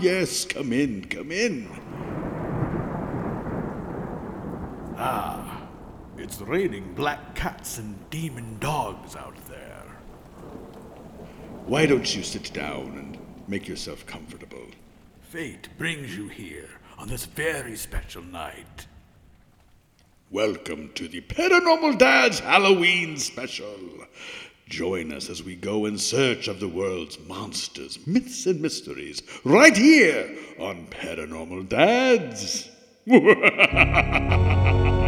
yes, come in, come in. Ah, it's raining black cats and demon dogs out there. Why don't you sit down and make yourself comfortable? Fate brings you here on this very special night. Welcome to the Paranormal Dads Halloween special. Join us as we go in search of the world's monsters, myths, and mysteries right here on Paranormal Dads.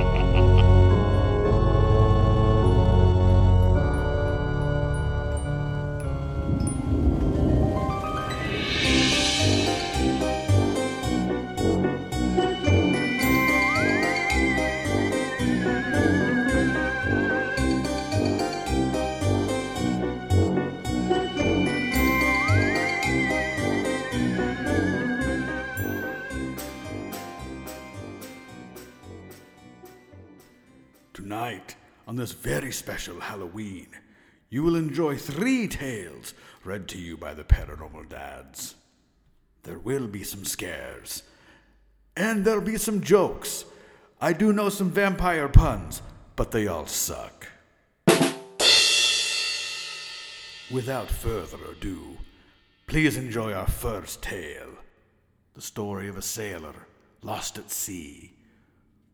On this very special Halloween, you will enjoy three tales read to you by the Paranormal Dads. There will be some scares, and there'll be some jokes. I do know some vampire puns, but they all suck. Without further ado, please enjoy our first tale the story of a sailor lost at sea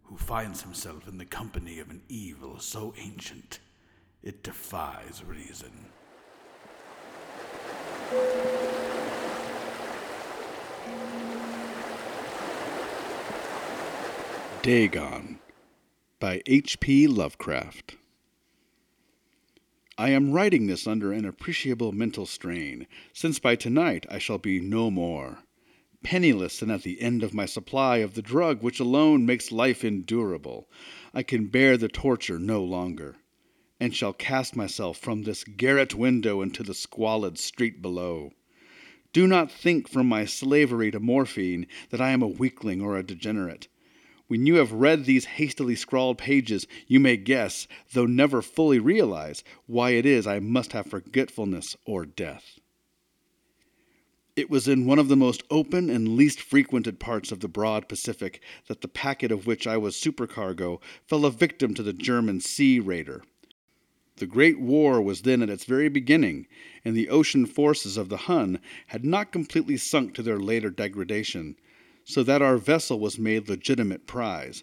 who finds himself in the company of an evil so ancient it defies reason. Dagon by H.P. Lovecraft. I am writing this under an appreciable mental strain, since by tonight I shall be no more. Penniless and at the end of my supply of the drug which alone makes life endurable, I can bear the torture no longer, and shall cast myself from this garret window into the squalid street below. Do not think from my slavery to morphine that I am a weakling or a degenerate. When you have read these hastily scrawled pages, you may guess, though never fully realize, why it is I must have forgetfulness or death. It was in one of the most open and least frequented parts of the broad Pacific that the packet of which I was supercargo fell a victim to the German sea raider. The Great War was then at its very beginning, and the ocean forces of the Hun had not completely sunk to their later degradation, so that our vessel was made legitimate prize,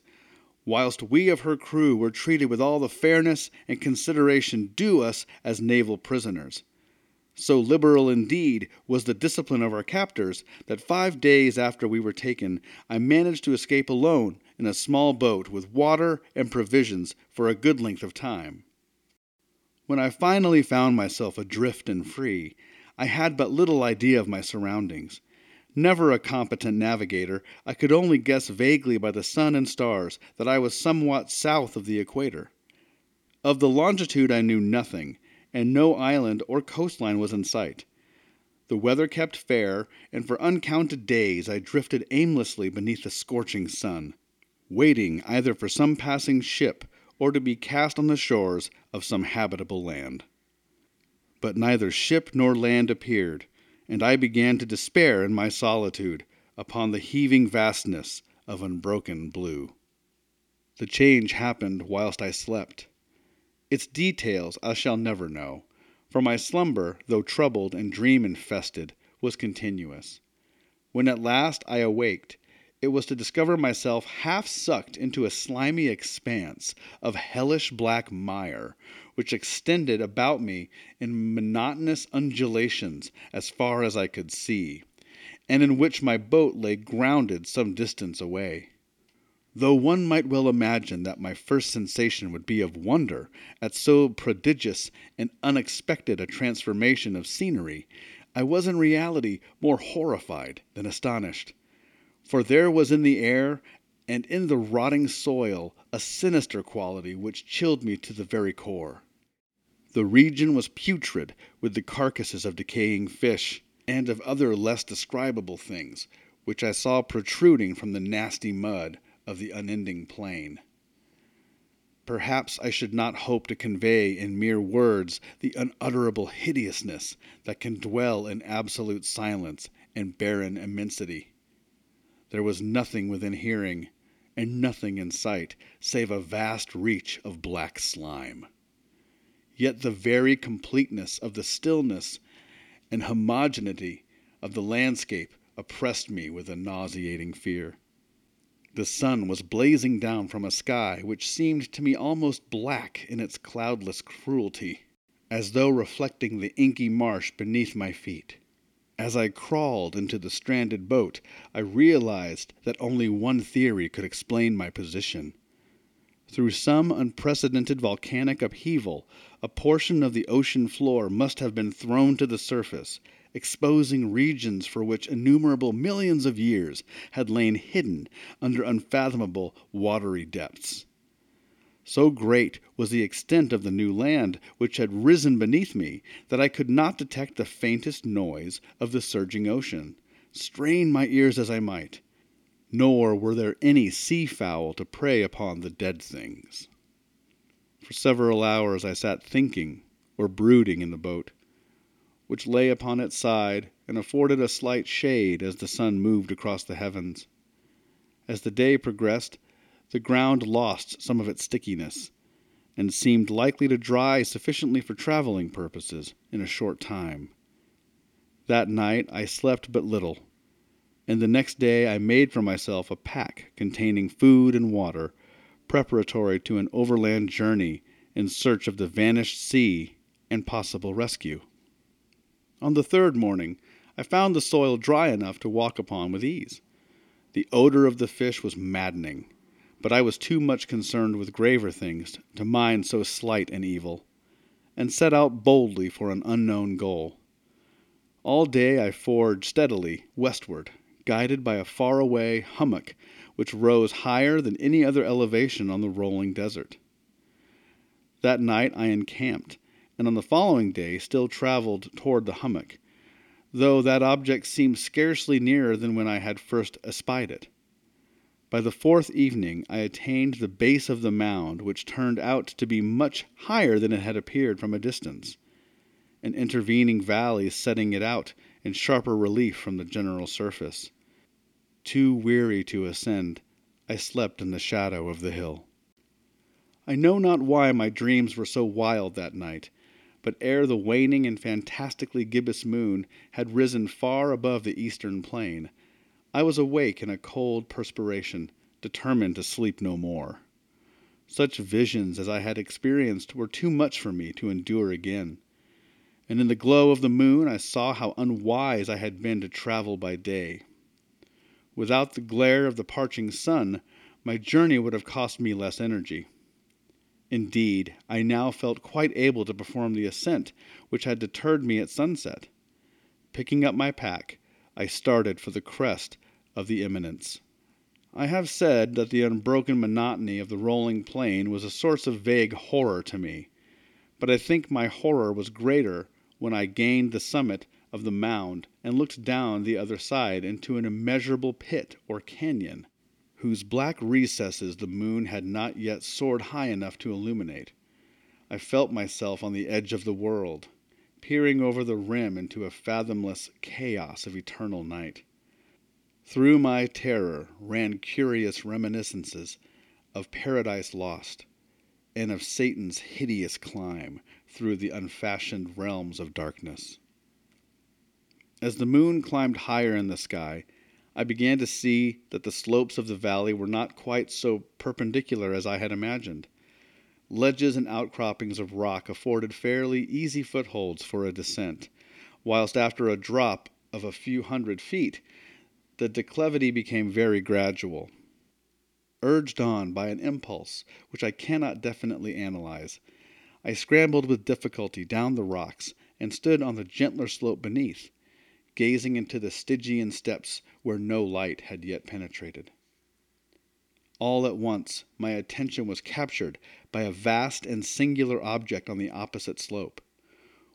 whilst we of her crew were treated with all the fairness and consideration due us as naval prisoners. So liberal indeed was the discipline of our captors that five days after we were taken, I managed to escape alone in a small boat with water and provisions for a good length of time. When I finally found myself adrift and free, I had but little idea of my surroundings. Never a competent navigator, I could only guess vaguely by the sun and stars that I was somewhat south of the equator. Of the longitude I knew nothing, and no island or coastline was in sight. The weather kept fair, and for uncounted days I drifted aimlessly beneath the scorching sun, waiting either for some passing ship or to be cast on the shores of some habitable land. But neither ship nor land appeared, and I began to despair in my solitude upon the heaving vastness of unbroken blue. The change happened whilst I slept. Its details I shall never know, for my slumber, though troubled and dream infested, was continuous. When at last I awaked, it was to discover myself half sucked into a slimy expanse of hellish black mire, which extended about me in monotonous undulations as far as I could see, and in which my boat lay grounded some distance away. Though one might well imagine that my first sensation would be of wonder at so prodigious and unexpected a transformation of scenery, I was in reality more horrified than astonished. For there was in the air and in the rotting soil a sinister quality which chilled me to the very core. The region was putrid with the carcasses of decaying fish, and of other less describable things, which I saw protruding from the nasty mud of the unending plain. Perhaps I should not hope to convey in mere words the unutterable hideousness that can dwell in absolute silence and barren immensity. There was nothing within hearing, and nothing in sight, save a vast reach of black slime. Yet the very completeness of the stillness and homogeneity of the landscape oppressed me with a nauseating fear. The sun was blazing down from a sky which seemed to me almost black in its cloudless cruelty, as though reflecting the inky marsh beneath my feet. As I crawled into the stranded boat, I realized that only one theory could explain my position. Through some unprecedented volcanic upheaval, a portion of the ocean floor must have been thrown to the surface, exposing regions for which innumerable millions of years had lain hidden under unfathomable watery depths. So great was the extent of the new land which had risen beneath me that I could not detect the faintest noise of the surging ocean, strain my ears as I might, nor were there any sea fowl to prey upon the dead things. For several hours I sat thinking or brooding in the boat which lay upon its side and afforded a slight shade as the sun moved across the heavens. As the day progressed, the ground lost some of its stickiness, and seemed likely to dry sufficiently for traveling purposes in a short time. That night I slept but little, and the next day I made for myself a pack containing food and water, preparatory to an overland journey in search of the vanished sea and possible rescue. On the third morning, I found the soil dry enough to walk upon with ease. The odor of the fish was maddening, but I was too much concerned with graver things to mind so slight an evil, and set out boldly for an unknown goal. All day I forged steadily westward, guided by a far-away hummock which rose higher than any other elevation on the rolling desert. That night I encamped and on the following day still traveled toward the hummock, though that object seemed scarcely nearer than when I had first espied it. By the fourth evening I attained the base of the mound, which turned out to be much higher than it had appeared from a distance, an intervening valley setting it out in sharper relief from the general surface. Too weary to ascend, I slept in the shadow of the hill. I know not why my dreams were so wild that night, but ere the waning and fantastically gibbous moon had risen far above the eastern plain, I was awake in a cold perspiration, determined to sleep no more. Such visions as I had experienced were too much for me to endure again. And in the glow of the moon I saw how unwise I had been to travel by day. Without the glare of the parching sun, my journey would have cost me less energy. Indeed, I now felt quite able to perform the ascent which had deterred me at sunset. Picking up my pack, I started for the crest of the eminence. I have said that the unbroken monotony of the rolling plain was a source of vague horror to me, but I think my horror was greater when I gained the summit of the mound and looked down the other side into an immeasurable pit or canyon whose black recesses the moon had not yet soared high enough to illuminate. I felt myself on the edge of the world, peering over the rim into a fathomless chaos of eternal night. Through my terror ran curious reminiscences of Paradise Lost and of Satan's hideous climb through the unfashioned realms of darkness. As the moon climbed higher in the sky, I began to see that the slopes of the valley were not quite so perpendicular as I had imagined. Ledges and outcroppings of rock afforded fairly easy footholds for a descent, whilst after a drop of a few hundred feet, the declivity became very gradual. Urged on by an impulse which I cannot definitely analyze, I scrambled with difficulty down the rocks and stood on the gentler slope beneath, gazing into the Stygian steppes where no light had yet penetrated. All at once my attention was captured by a vast and singular object on the opposite slope,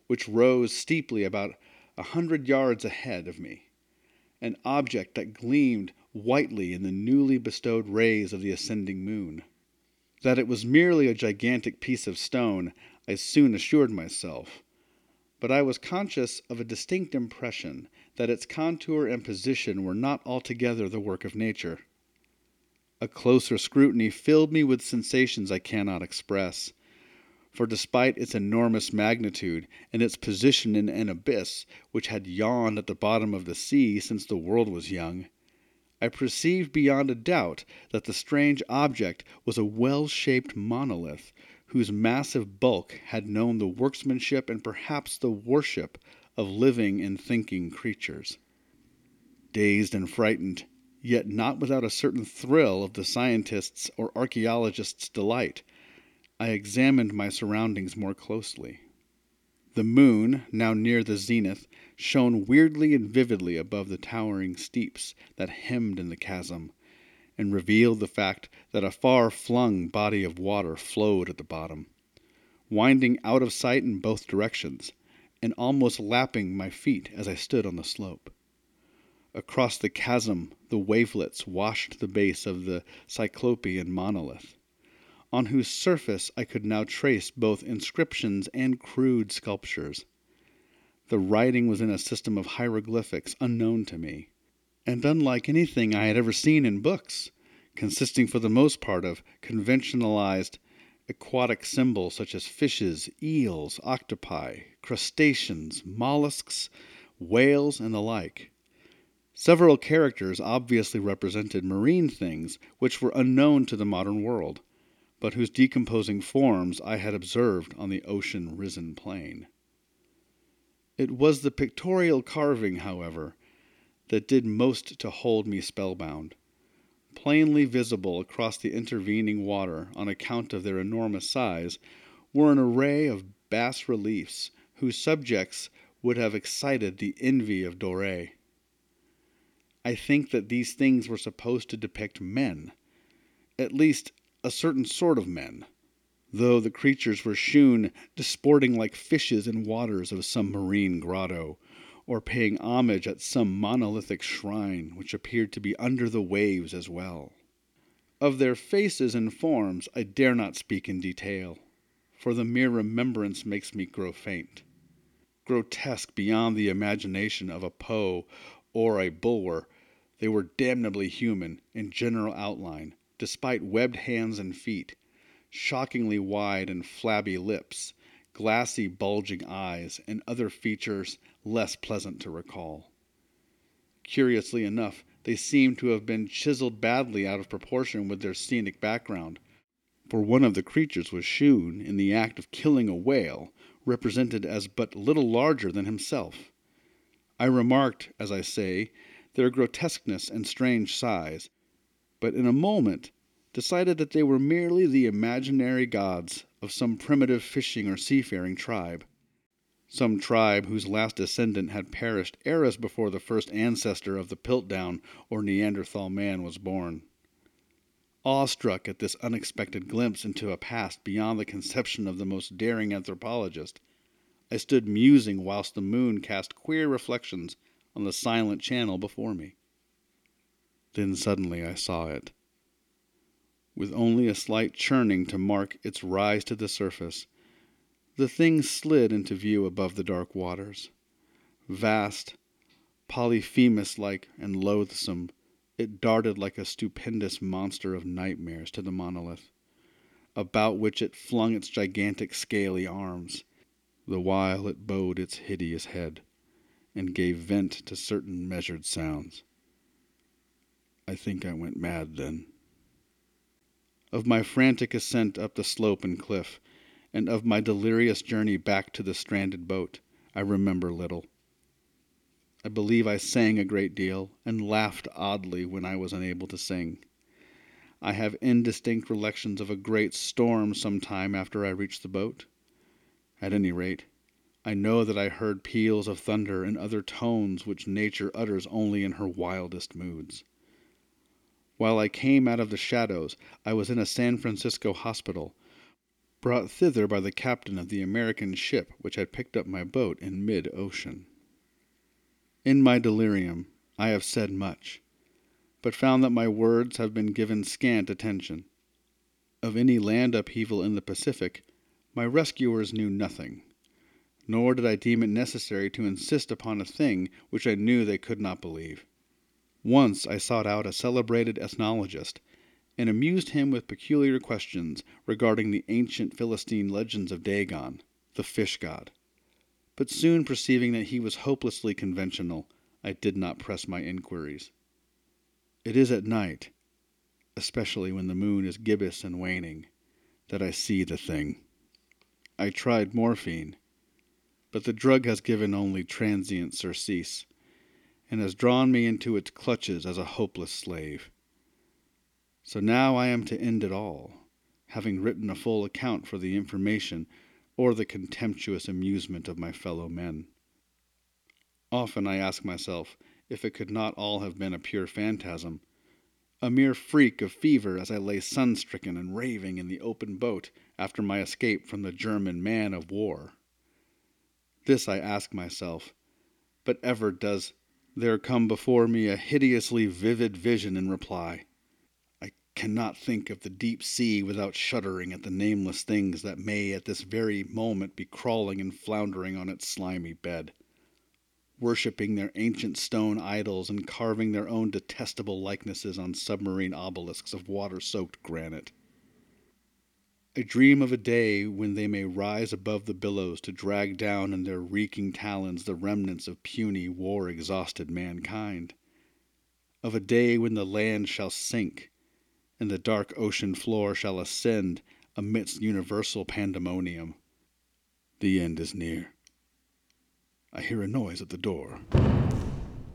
which rose steeply about a hundred yards ahead of me, an object that gleamed whitely in the newly bestowed rays of the ascending moon. That it was merely a gigantic piece of stone I soon assured myself but I was conscious of a distinct impression that its contour and position were not altogether the work of nature. A closer scrutiny filled me with sensations I cannot express. For despite its enormous magnitude and its position in an abyss which had yawned at the bottom of the sea since the world was young, I perceived beyond a doubt that the strange object was a well shaped monolith, whose massive bulk had known the workmanship and perhaps the worship of living and thinking creatures. Dazed and frightened, yet not without a certain thrill of the scientist's or archaeologist's delight, I examined my surroundings more closely. The moon, now near the zenith, shone weirdly and vividly above the towering steeps that hemmed in the chasm, and revealed the fact that a far flung body of water flowed at the bottom, winding out of sight in both directions, and almost lapping my feet as I stood on the slope. Across the chasm the wavelets washed the base of the cyclopean monolith on whose surface I could now trace both inscriptions and crude sculptures. The writing was in a system of hieroglyphics unknown to me, and unlike anything I had ever seen in books, consisting for the most part of conventionalized aquatic symbols such as fishes, eels, octopi, crustaceans, mollusks, whales, and the like. Several characters obviously represented marine things which were unknown to the modern world but whose decomposing forms I had observed on the ocean risen plain. It was the pictorial carving, however, that did most to hold me spellbound. Plainly visible across the intervening water on account of their enormous size were an array of bas reliefs whose subjects would have excited the envy of Doré. I think that these things were supposed to depict men. At least a certain sort of men, though the creatures were shewn disporting like fishes in waters of some marine grotto, or paying homage at some monolithic shrine which appeared to be under the waves as well. Of their faces and forms I dare not speak in detail, for the mere remembrance makes me grow faint. Grotesque beyond the imagination of a Poe or a Bulwer, they were damnably human in general outline, despite webbed hands and feet, shockingly wide and flabby lips, glassy bulging eyes, and other features less pleasant to recall. Curiously enough, they seemed to have been chiseled badly out of proportion with their scenic background, for one of the creatures was shewn in the act of killing a whale, represented as but little larger than himself. I remarked, as I say, their grotesqueness and strange size, but in a moment decided that they were merely the imaginary gods of some primitive fishing or seafaring tribe. Some tribe whose last descendant had perished eras before the first ancestor of the Piltdown or Neanderthal man was born. Awestruck at this unexpected glimpse into a past beyond the conception of the most daring anthropologist, I stood musing whilst the moon cast queer reflections on the silent channel before me. Then suddenly I saw it. With only a slight churning to mark its rise to the surface, the thing slid into view above the dark waters. Vast, Polyphemus like, and loathsome, it darted like a stupendous monster of nightmares to the monolith, about which it flung its gigantic scaly arms, the while it bowed its hideous head, and gave vent to certain measured sounds. I think I went mad then. Of my frantic ascent up the slope and cliff, and of my delirious journey back to the stranded boat, I remember little. I believe I sang a great deal, and laughed oddly when I was unable to sing. I have indistinct recollections of a great storm some time after I reached the boat. At any rate, I know that I heard peals of thunder and other tones which nature utters only in her wildest moods. While I came out of the shadows, I was in a San Francisco hospital, brought thither by the captain of the American ship which had picked up my boat in mid ocean. In my delirium, I have said much, but found that my words have been given scant attention. Of any land upheaval in the Pacific, my rescuers knew nothing, nor did I deem it necessary to insist upon a thing which I knew they could not believe. Once I sought out a celebrated ethnologist, and amused him with peculiar questions regarding the ancient Philistine legends of Dagon, the fish god. But soon perceiving that he was hopelessly conventional, I did not press my inquiries. It is at night, especially when the moon is gibbous and waning, that I see the thing. I tried morphine, but the drug has given only transient surcease, and has drawn me into its clutches as a hopeless slave. So now I am to end it all, having written a full account for the information or the contemptuous amusement of my fellow men. Often I ask myself if it could not all have been a pure phantasm, a mere freak of fever as I lay sun stricken and raving in the open boat after my escape from the German man of war. This I ask myself, but ever does there come before me a hideously vivid vision in reply I cannot think of the deep sea without shuddering at the nameless things that may at this very moment be crawling and floundering on its slimy bed, worshipping their ancient stone idols and carving their own detestable likenesses on submarine obelisks of water soaked granite. I dream of a day when they may rise above the billows to drag down in their reeking talons the remnants of puny, war exhausted mankind. Of a day when the land shall sink and the dark ocean floor shall ascend amidst universal pandemonium. The end is near. I hear a noise at the door,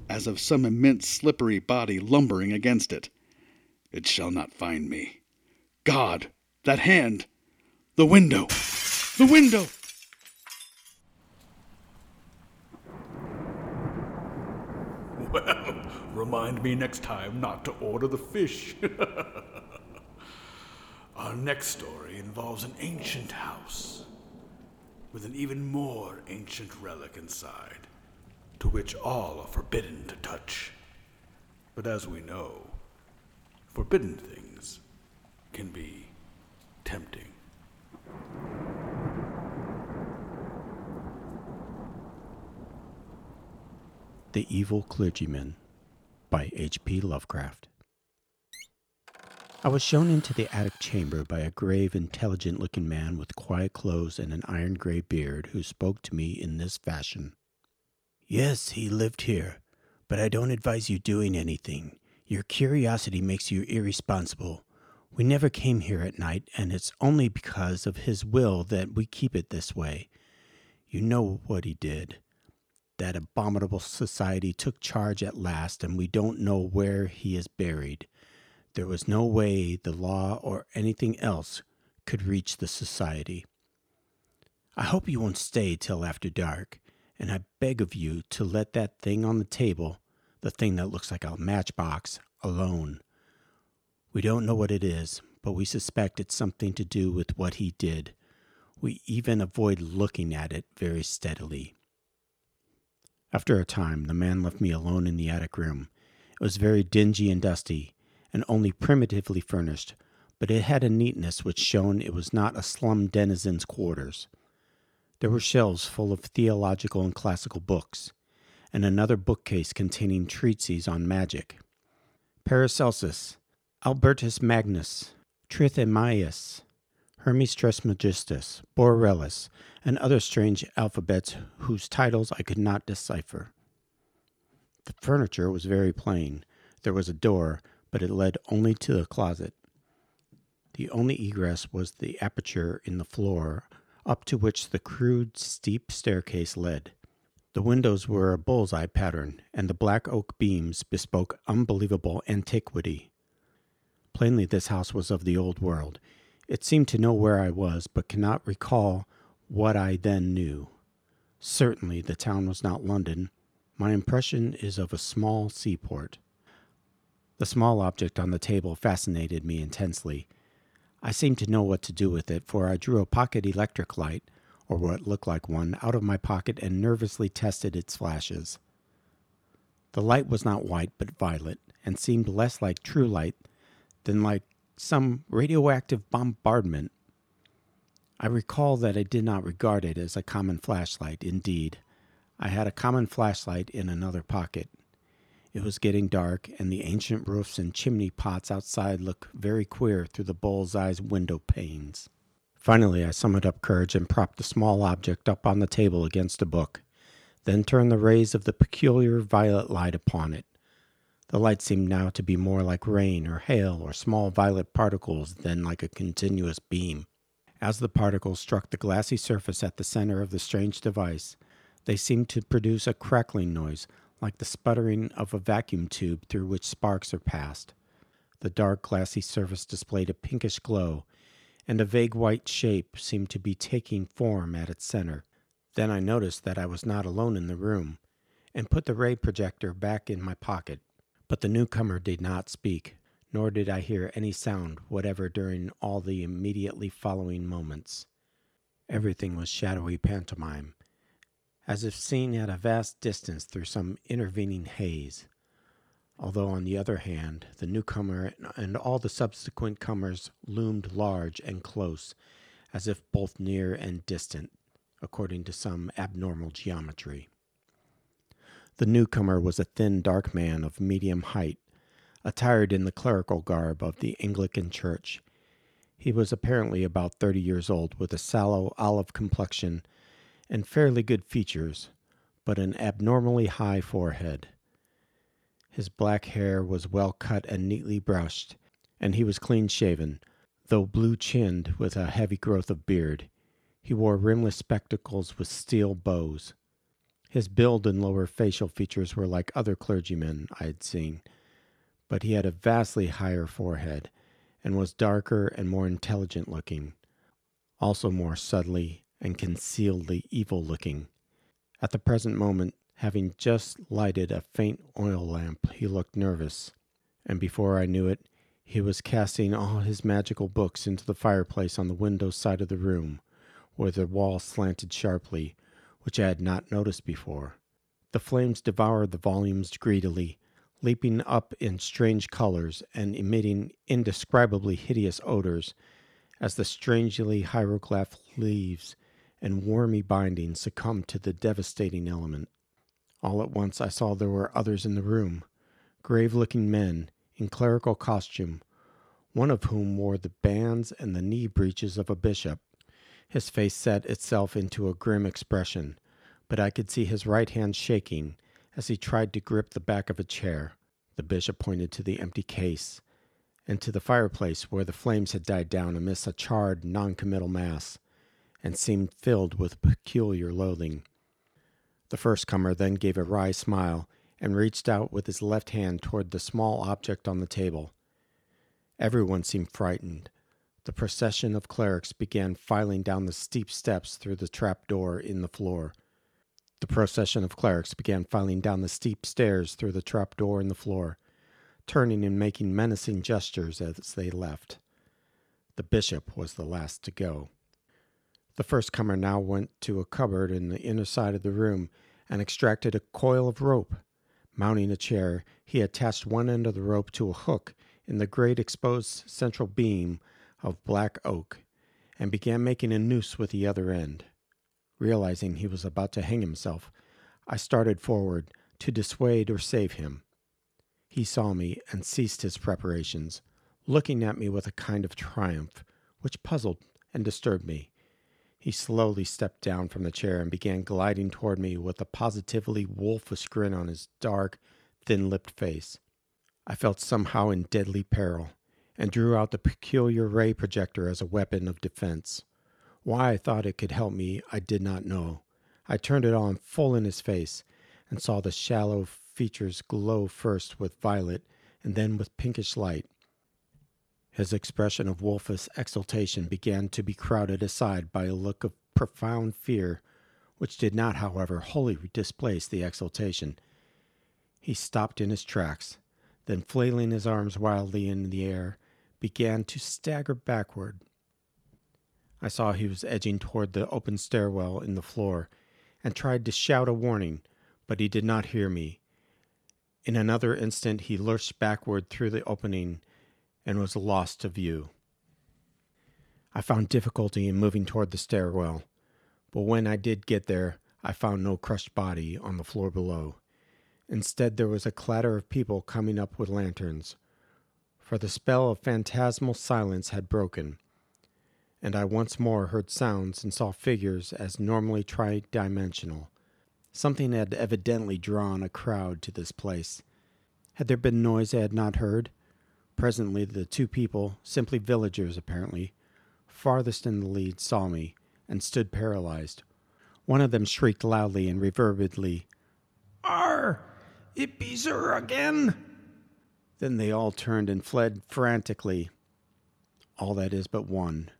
as of some immense slippery body lumbering against it. It shall not find me. God, that hand! The window! The window! Well, remind me next time not to order the fish. Our next story involves an ancient house with an even more ancient relic inside, to which all are forbidden to touch. But as we know, forbidden things can be tempting. The Evil Clergyman by H.P. Lovecraft. I was shown into the attic chamber by a grave, intelligent looking man with quiet clothes and an iron gray beard who spoke to me in this fashion Yes, he lived here, but I don't advise you doing anything. Your curiosity makes you irresponsible. We never came here at night, and it's only because of his will that we keep it this way. You know what he did. That abominable society took charge at last, and we don't know where he is buried. There was no way the law or anything else could reach the society. I hope you won't stay till after dark, and I beg of you to let that thing on the table, the thing that looks like a matchbox, alone. We don't know what it is, but we suspect it's something to do with what he did. We even avoid looking at it very steadily. After a time, the man left me alone in the attic room. It was very dingy and dusty, and only primitively furnished, but it had a neatness which showed it was not a slum denizen's quarters. There were shelves full of theological and classical books, and another bookcase containing treatises on magic. Paracelsus, Albertus Magnus, Trithemius, Hermes Trismegistus, Borellus, and other strange alphabets whose titles I could not decipher. The furniture was very plain. There was a door, but it led only to the closet. The only egress was the aperture in the floor, up to which the crude, steep staircase led. The windows were a bull's-eye pattern, and the black oak beams bespoke unbelievable antiquity. Plainly, this house was of the old world. It seemed to know where I was, but cannot recall what I then knew. Certainly, the town was not London. My impression is of a small seaport. The small object on the table fascinated me intensely. I seemed to know what to do with it, for I drew a pocket electric light, or what looked like one, out of my pocket and nervously tested its flashes. The light was not white but violet, and seemed less like true light than like some radioactive bombardment. I recall that I did not regard it as a common flashlight. Indeed, I had a common flashlight in another pocket. It was getting dark, and the ancient roofs and chimney pots outside looked very queer through the bull's eyes window panes. Finally, I summoned up courage and propped the small object up on the table against a book, then turned the rays of the peculiar violet light upon it. The light seemed now to be more like rain or hail or small violet particles than like a continuous beam. As the particles struck the glassy surface at the center of the strange device, they seemed to produce a crackling noise, like the sputtering of a vacuum tube through which sparks are passed. The dark, glassy surface displayed a pinkish glow, and a vague white shape seemed to be taking form at its center. Then I noticed that I was not alone in the room, and put the ray projector back in my pocket. But the newcomer did not speak nor did I hear any sound whatever during all the immediately following moments. Everything was shadowy pantomime, as if seen at a vast distance through some intervening haze. Although, on the other hand, the newcomer and all the subsequent comers loomed large and close, as if both near and distant, according to some abnormal geometry. The newcomer was a thin, dark man of medium height, attired in the clerical garb of the Anglican Church. He was apparently about thirty years old, with a sallow olive complexion and fairly good features, but an abnormally high forehead. His black hair was well cut and neatly brushed, and he was clean shaven, though blue chinned with a heavy growth of beard. He wore rimless spectacles with steel bows. His build and lower facial features were like other clergymen I had seen, but he had a vastly higher forehead and was darker and more intelligent looking, also more subtly and concealedly evil looking. At the present moment, having just lighted a faint oil lamp, he looked nervous, and before I knew it, he was casting all his magical books into the fireplace on the window side of the room, where the wall slanted sharply, which I had not noticed before. The flames devoured the volumes greedily, leaping up in strange colors and emitting indescribably hideous odors as the strangely hieroglyphed leaves and wormy bindings succumbed to the devastating element. All at once I saw there were others in the room, grave looking men in clerical costume, one of whom wore the bands and the knee breeches of a bishop. His face set itself into a grim expression, but I could see his right hand shaking as he tried to grip the back of a chair. The bishop pointed to the empty case and to the fireplace where the flames had died down amidst a charred, non-committal mass, and seemed filled with peculiar loathing. The first comer then gave a wry smile and reached out with his left hand toward the small object on the table. Everyone seemed frightened. The procession of clerics began filing down the steep steps through the trap door in the floor. The procession of clerics began filing down the steep stairs through the trap door in the floor, turning and making menacing gestures as they left. The bishop was the last to go. The first comer now went to a cupboard in the inner side of the room and extracted a coil of rope. Mounting a chair, he attached one end of the rope to a hook in the great exposed central beam of black oak and began making a noose with the other end. Realizing he was about to hang himself, I started forward to dissuade or save him. He saw me and ceased his preparations, looking at me with a kind of triumph, which puzzled and disturbed me. He slowly stepped down from the chair and began gliding toward me with a positively wolfish grin on his dark, thin lipped face. I felt somehow in deadly peril, and drew out the peculiar ray projector as a weapon of defense. Why I thought it could help me, I did not know. I turned it on full in his face and saw the shallow features glow first with violet and then with pinkish light. His expression of wolfish exultation began to be crowded aside by a look of profound fear, which did not, however, wholly displace the exultation. He stopped in his tracks, then, flailing his arms wildly in the air, began to stagger backward I saw he was edging toward the open stairwell in the floor and tried to shout a warning, but he did not hear me. In another instant, he lurched backward through the opening and was lost to view. I found difficulty in moving toward the stairwell, but when I did get there, I found no crushed body on the floor below. Instead, there was a clatter of people coming up with lanterns, for the spell of phantasmal silence had broken, and I once more heard sounds and saw figures as normally tridimensional. Something had evidently drawn a crowd to this place. Had there been noise I had not heard? Presently, the two people, simply villagers apparently, farthest in the lead, saw me and stood paralyzed. One of them shrieked loudly and reverbedly, Arr! It be her again! Then they all turned and fled frantically. All that is but one.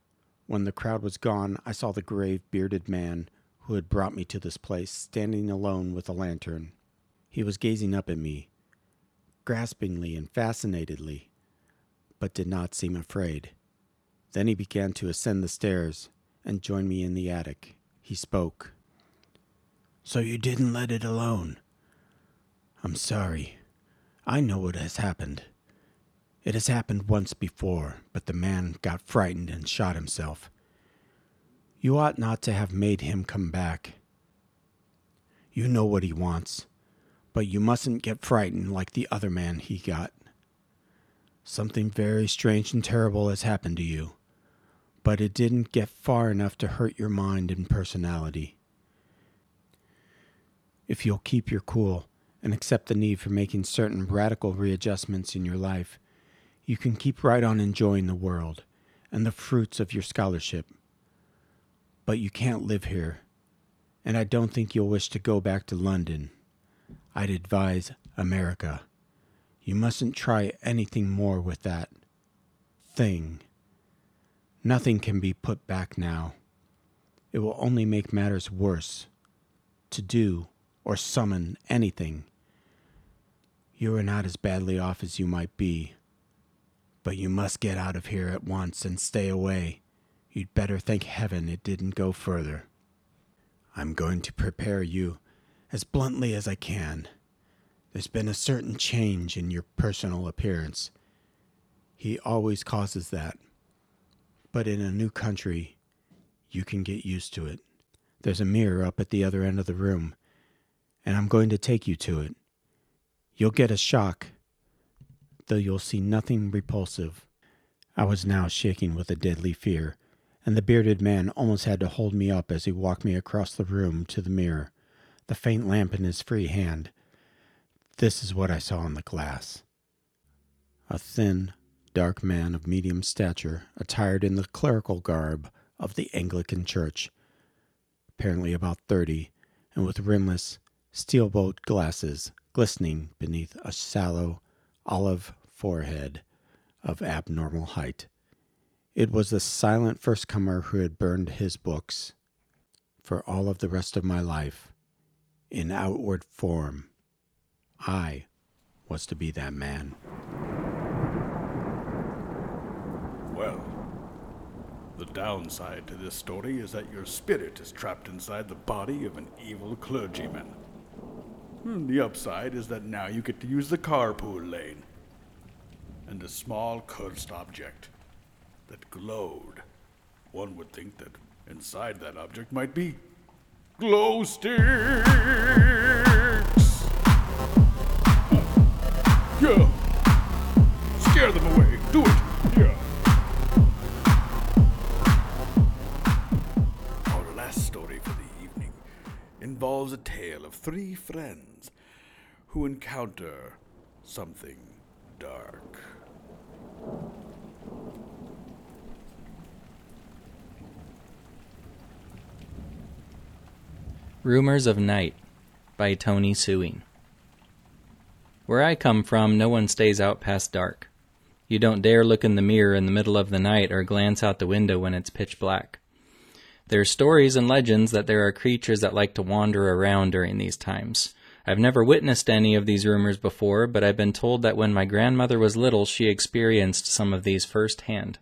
When the crowd was gone, I saw the grave, bearded man who had brought me to this place, standing alone with a lantern. He was gazing up at me, graspingly and fascinatedly, but did not seem afraid. Then he began to ascend the stairs and join me in the attic. He spoke. So you didn't let it alone? I'm sorry. I know what has happened. It has happened once before, but the man got frightened and shot himself. You ought not to have made him come back. You know what he wants, but you mustn't get frightened like the other man he got. Something very strange and terrible has happened to you, but it didn't get far enough to hurt your mind and personality. If you'll keep your cool and accept the need for making certain radical readjustments in your life, you can keep right on enjoying the world and the fruits of your scholarship but you can't live here, and I don't think you'll wish to go back to London. I'd advise America. You mustn't try anything more with that thing. Nothing can be put back now. It will only make matters worse. To do or summon anything. You are not as badly off as you might be. But you must get out of here at once and stay away. You'd better thank heaven it didn't go further. I'm going to prepare you as bluntly as I can. There's been a certain change in your personal appearance. He always causes that. But in a new country, you can get used to it. There's a mirror up at the other end of the room, and I'm going to take you to it. You'll get a shock, though you'll see nothing repulsive. I was now shaking with a deadly fear and the bearded man almost had to hold me up as he walked me across the room to the mirror, the faint lamp in his free hand. This is what I saw in the glass. A thin, dark man of medium stature, attired in the clerical garb of the Anglican Church, apparently about thirty, and with rimless, steel bowed glasses glistening beneath a sallow, olive forehead of abnormal height. It was the silent first comer who had burned his books for all of the rest of my life in outward form. I was to be that man. Well, the downside to this story is that your spirit is trapped inside the body of an evil clergyman. And the upside is that now you get to use the carpool lane and a small cursed object that glowed. One would think that inside that object might be glow sticks. Yeah. Tale of three friends who encounter something dark. Rumors of Night by Tony Sewing. Where I come from, no one stays out past dark. You don't dare look in the mirror in the middle of the night or glance out the window when it's pitch black. There are stories and legends that there are creatures that like to wander around during these times. I've never witnessed any of these rumors before, but I've been told that when my grandmother was little, she experienced some of these firsthand.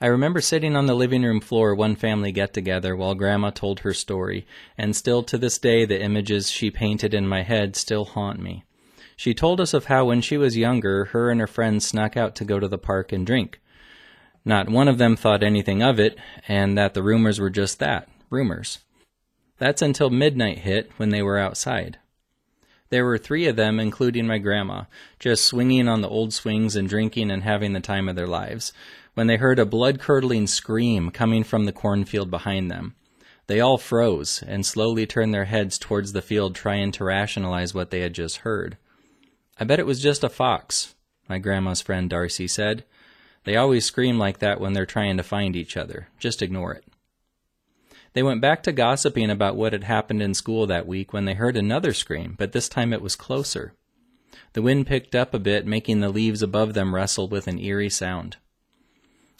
I remember sitting on the living room floor one family get together while Grandma told her story, and still to this day the images she painted in my head still haunt me. She told us of how when she was younger, her and her friends snuck out to go to the park and drink. Not one of them thought anything of it, and that the rumors were just that rumors. That's until midnight hit when they were outside. There were three of them, including my grandma, just swinging on the old swings and drinking and having the time of their lives, when they heard a blood curdling scream coming from the cornfield behind them. They all froze and slowly turned their heads towards the field, trying to rationalize what they had just heard. I bet it was just a fox, my grandma's friend Darcy said. They always scream like that when they're trying to find each other. Just ignore it. They went back to gossiping about what had happened in school that week when they heard another scream, but this time it was closer. The wind picked up a bit, making the leaves above them rustle with an eerie sound.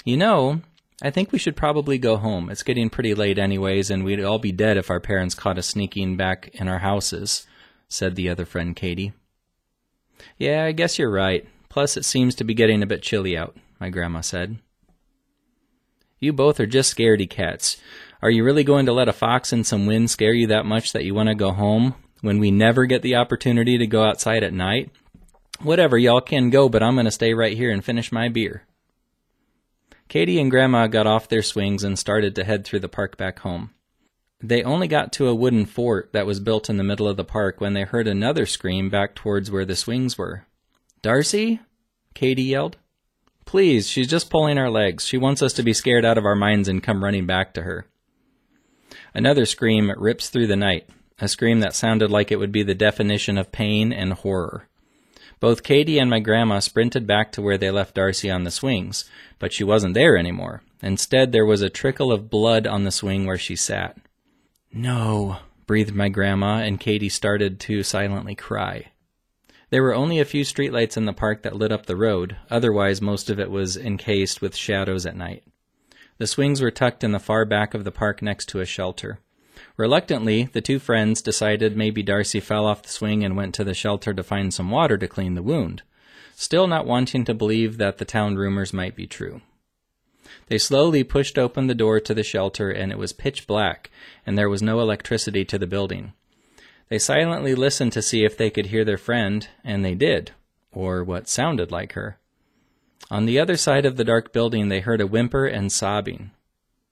You know, I think we should probably go home. It's getting pretty late anyways, and we'd all be dead if our parents caught us sneaking back in our houses, said the other friend, Katie. Yeah, I guess you're right. Plus, it seems to be getting a bit chilly out, my grandma said. You both are just scaredy cats. Are you really going to let a fox and some wind scare you that much that you want to go home when we never get the opportunity to go outside at night? Whatever, y'all can go, but I'm going to stay right here and finish my beer. Katie and Grandma got off their swings and started to head through the park back home. They only got to a wooden fort that was built in the middle of the park when they heard another scream back towards where the swings were. Darcy? Katie yelled. Please, she's just pulling our legs. She wants us to be scared out of our minds and come running back to her. Another scream rips through the night, a scream that sounded like it would be the definition of pain and horror. Both Katie and my grandma sprinted back to where they left Darcy on the swings, but she wasn't there anymore. Instead, there was a trickle of blood on the swing where she sat. No, breathed my grandma, and Katie started to silently cry. There were only a few streetlights in the park that lit up the road, otherwise, most of it was encased with shadows at night. The swings were tucked in the far back of the park next to a shelter. Reluctantly, the two friends decided maybe Darcy fell off the swing and went to the shelter to find some water to clean the wound, still not wanting to believe that the town rumors might be true. They slowly pushed open the door to the shelter, and it was pitch black, and there was no electricity to the building. They silently listened to see if they could hear their friend, and they did, or what sounded like her. On the other side of the dark building, they heard a whimper and sobbing.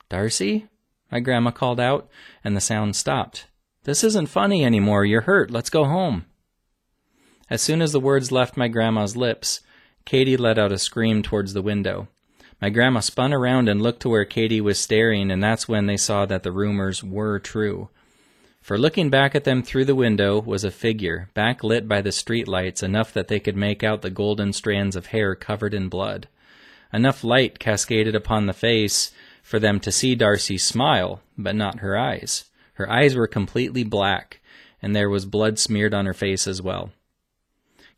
Darcy? My grandma called out, and the sound stopped. This isn't funny anymore. You're hurt. Let's go home. As soon as the words left my grandma's lips, Katie let out a scream towards the window. My grandma spun around and looked to where Katie was staring, and that's when they saw that the rumors were true. For looking back at them through the window was a figure, backlit by the street lights enough that they could make out the golden strands of hair covered in blood. Enough light cascaded upon the face for them to see Darcy smile, but not her eyes. Her eyes were completely black, and there was blood smeared on her face as well.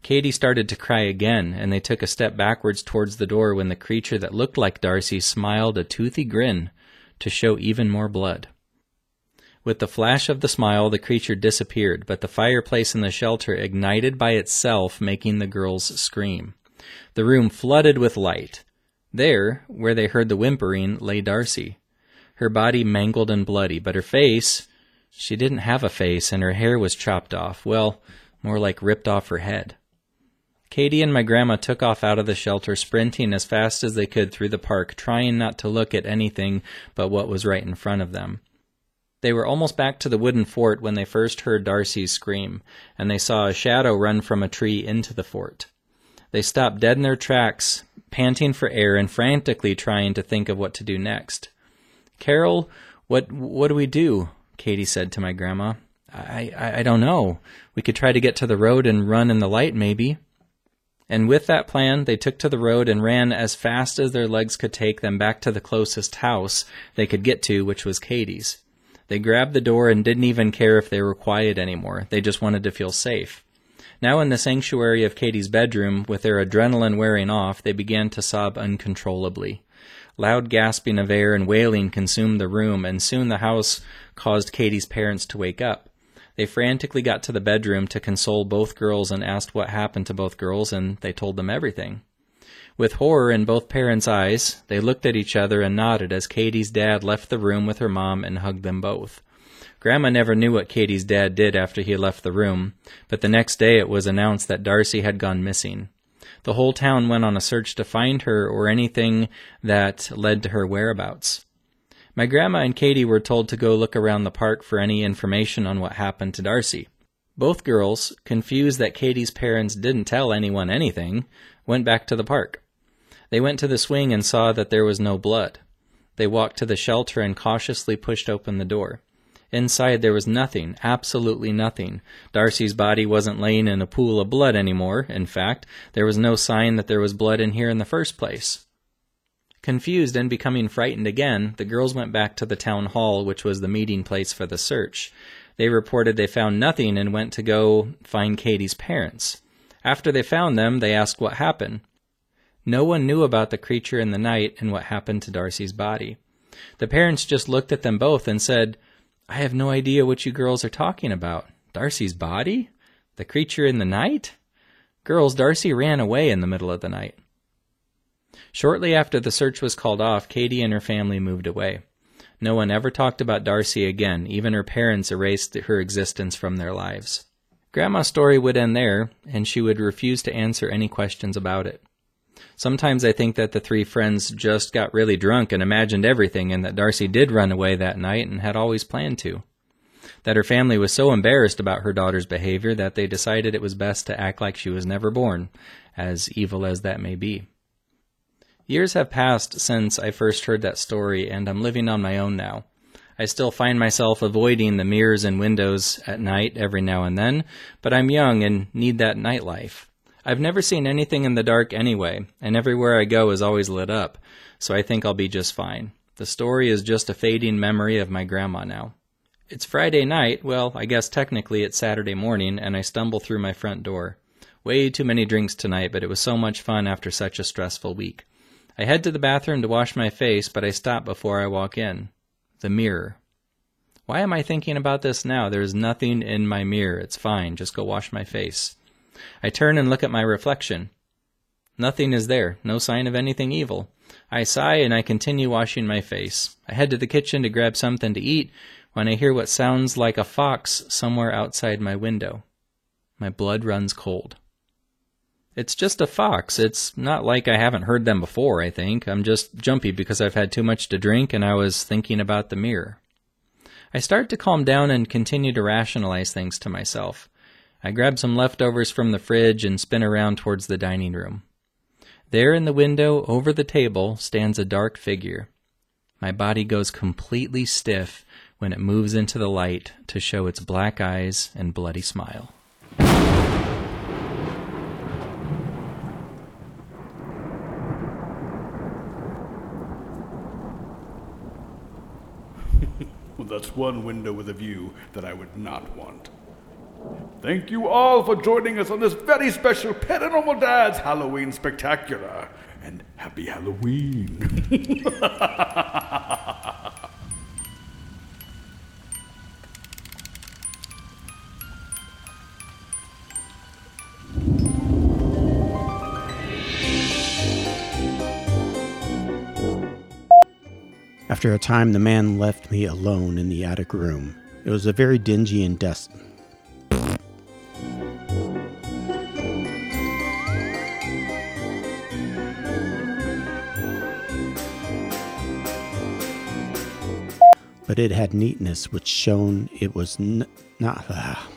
Katie started to cry again, and they took a step backwards towards the door when the creature that looked like Darcy smiled a toothy grin to show even more blood. With the flash of the smile, the creature disappeared, but the fireplace in the shelter ignited by itself, making the girls scream. The room flooded with light. There, where they heard the whimpering, lay Darcy. Her body mangled and bloody, but her face, she didn't have a face, and her hair was chopped off, well, more like ripped off her head. Katie and my grandma took off out of the shelter, sprinting as fast as they could through the park, trying not to look at anything but what was right in front of them. They were almost back to the wooden fort when they first heard Darcy's scream, and they saw a shadow run from a tree into the fort. They stopped dead in their tracks, panting for air and frantically trying to think of what to do next. Carol, what what do we do? Katie said to my grandma. I, I, I don't know. We could try to get to the road and run in the light, maybe. And with that plan, they took to the road and ran as fast as their legs could take them back to the closest house they could get to, which was Katie's. They grabbed the door and didn't even care if they were quiet anymore. They just wanted to feel safe. Now in the sanctuary of Katie's bedroom, with their adrenaline wearing off, they began to sob uncontrollably. Loud gasping of air and wailing consumed the room, and soon the house caused Katie's parents to wake up. They frantically got to the bedroom to console both girls and asked what happened to both girls, and they told them everything. With horror in both parents' eyes, they looked at each other and nodded as Katie's dad left the room with her mom and hugged them both. Grandma never knew what Katie's dad did after he left the room, but the next day it was announced that Darcy had gone missing. The whole town went on a search to find her or anything that led to her whereabouts. My grandma and Katie were told to go look around the park for any information on what happened to Darcy. Both girls, confused that Katie's parents didn't tell anyone anything, went back to the park. They went to the swing and saw that there was no blood. They walked to the shelter and cautiously pushed open the door. Inside there was nothing, absolutely nothing. Darcy's body wasn't laying in a pool of blood anymore. In fact, there was no sign that there was blood in here in the first place. Confused and becoming frightened again, the girls went back to the town hall, which was the meeting place for the search. They reported they found nothing and went to go find Katie's parents. After they found them, they asked what happened. No one knew about the creature in the night and what happened to Darcy's body. The parents just looked at them both and said, I have no idea what you girls are talking about. Darcy's body? The creature in the night? Girls, Darcy ran away in the middle of the night. Shortly after the search was called off, Katie and her family moved away. No one ever talked about Darcy again, even her parents erased her existence from their lives. Grandma's story would end there, and she would refuse to answer any questions about it. Sometimes I think that the three friends just got really drunk and imagined everything, and that Darcy did run away that night and had always planned to. That her family was so embarrassed about her daughter's behavior that they decided it was best to act like she was never born, as evil as that may be. Years have passed since I first heard that story, and I'm living on my own now. I still find myself avoiding the mirrors and windows at night every now and then, but I'm young and need that nightlife. I've never seen anything in the dark anyway, and everywhere I go is always lit up, so I think I'll be just fine. The story is just a fading memory of my grandma now. It's Friday night, well, I guess technically it's Saturday morning, and I stumble through my front door. Way too many drinks tonight, but it was so much fun after such a stressful week. I head to the bathroom to wash my face, but I stop before I walk in. The mirror. Why am I thinking about this now? There's nothing in my mirror. It's fine. Just go wash my face. I turn and look at my reflection. Nothing is there, no sign of anything evil. I sigh and I continue washing my face. I head to the kitchen to grab something to eat when I hear what sounds like a fox somewhere outside my window. My blood runs cold. It's just a fox. It's not like I haven't heard them before, I think. I'm just jumpy because I've had too much to drink and I was thinking about the mirror. I start to calm down and continue to rationalize things to myself. I grab some leftovers from the fridge and spin around towards the dining room. There in the window over the table stands a dark figure. My body goes completely stiff when it moves into the light to show its black eyes and bloody smile. Well, that's one window with a view that I would not want. Thank you all for joining us on this very special Paranormal Dads Halloween Spectacular. And happy Halloween. After a time, the man left me alone in the attic room. It was a very dingy and dust. But it had neatness which shone it was n- not. ah.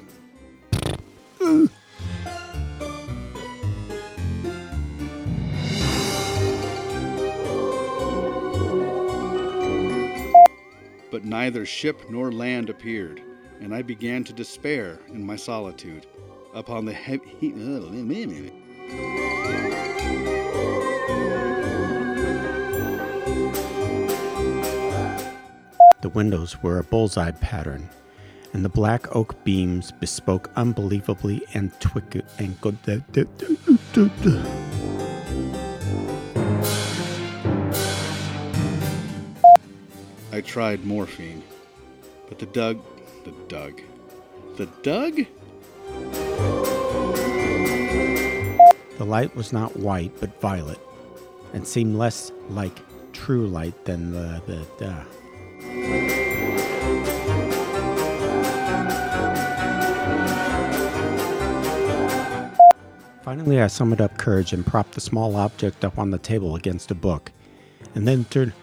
But neither ship nor land appeared, and I began to despair in my solitude. Upon the heavy. Windows were a bullseye pattern, and the black oak beams bespoke unbelievably antiquity and good. I tried morphine, but the Doug, the Doug, the Doug? The light was not white but violet, and seemed less like true light than the the. the Finally, I summoned up courage and propped the small object up on the table against a book, and then turned.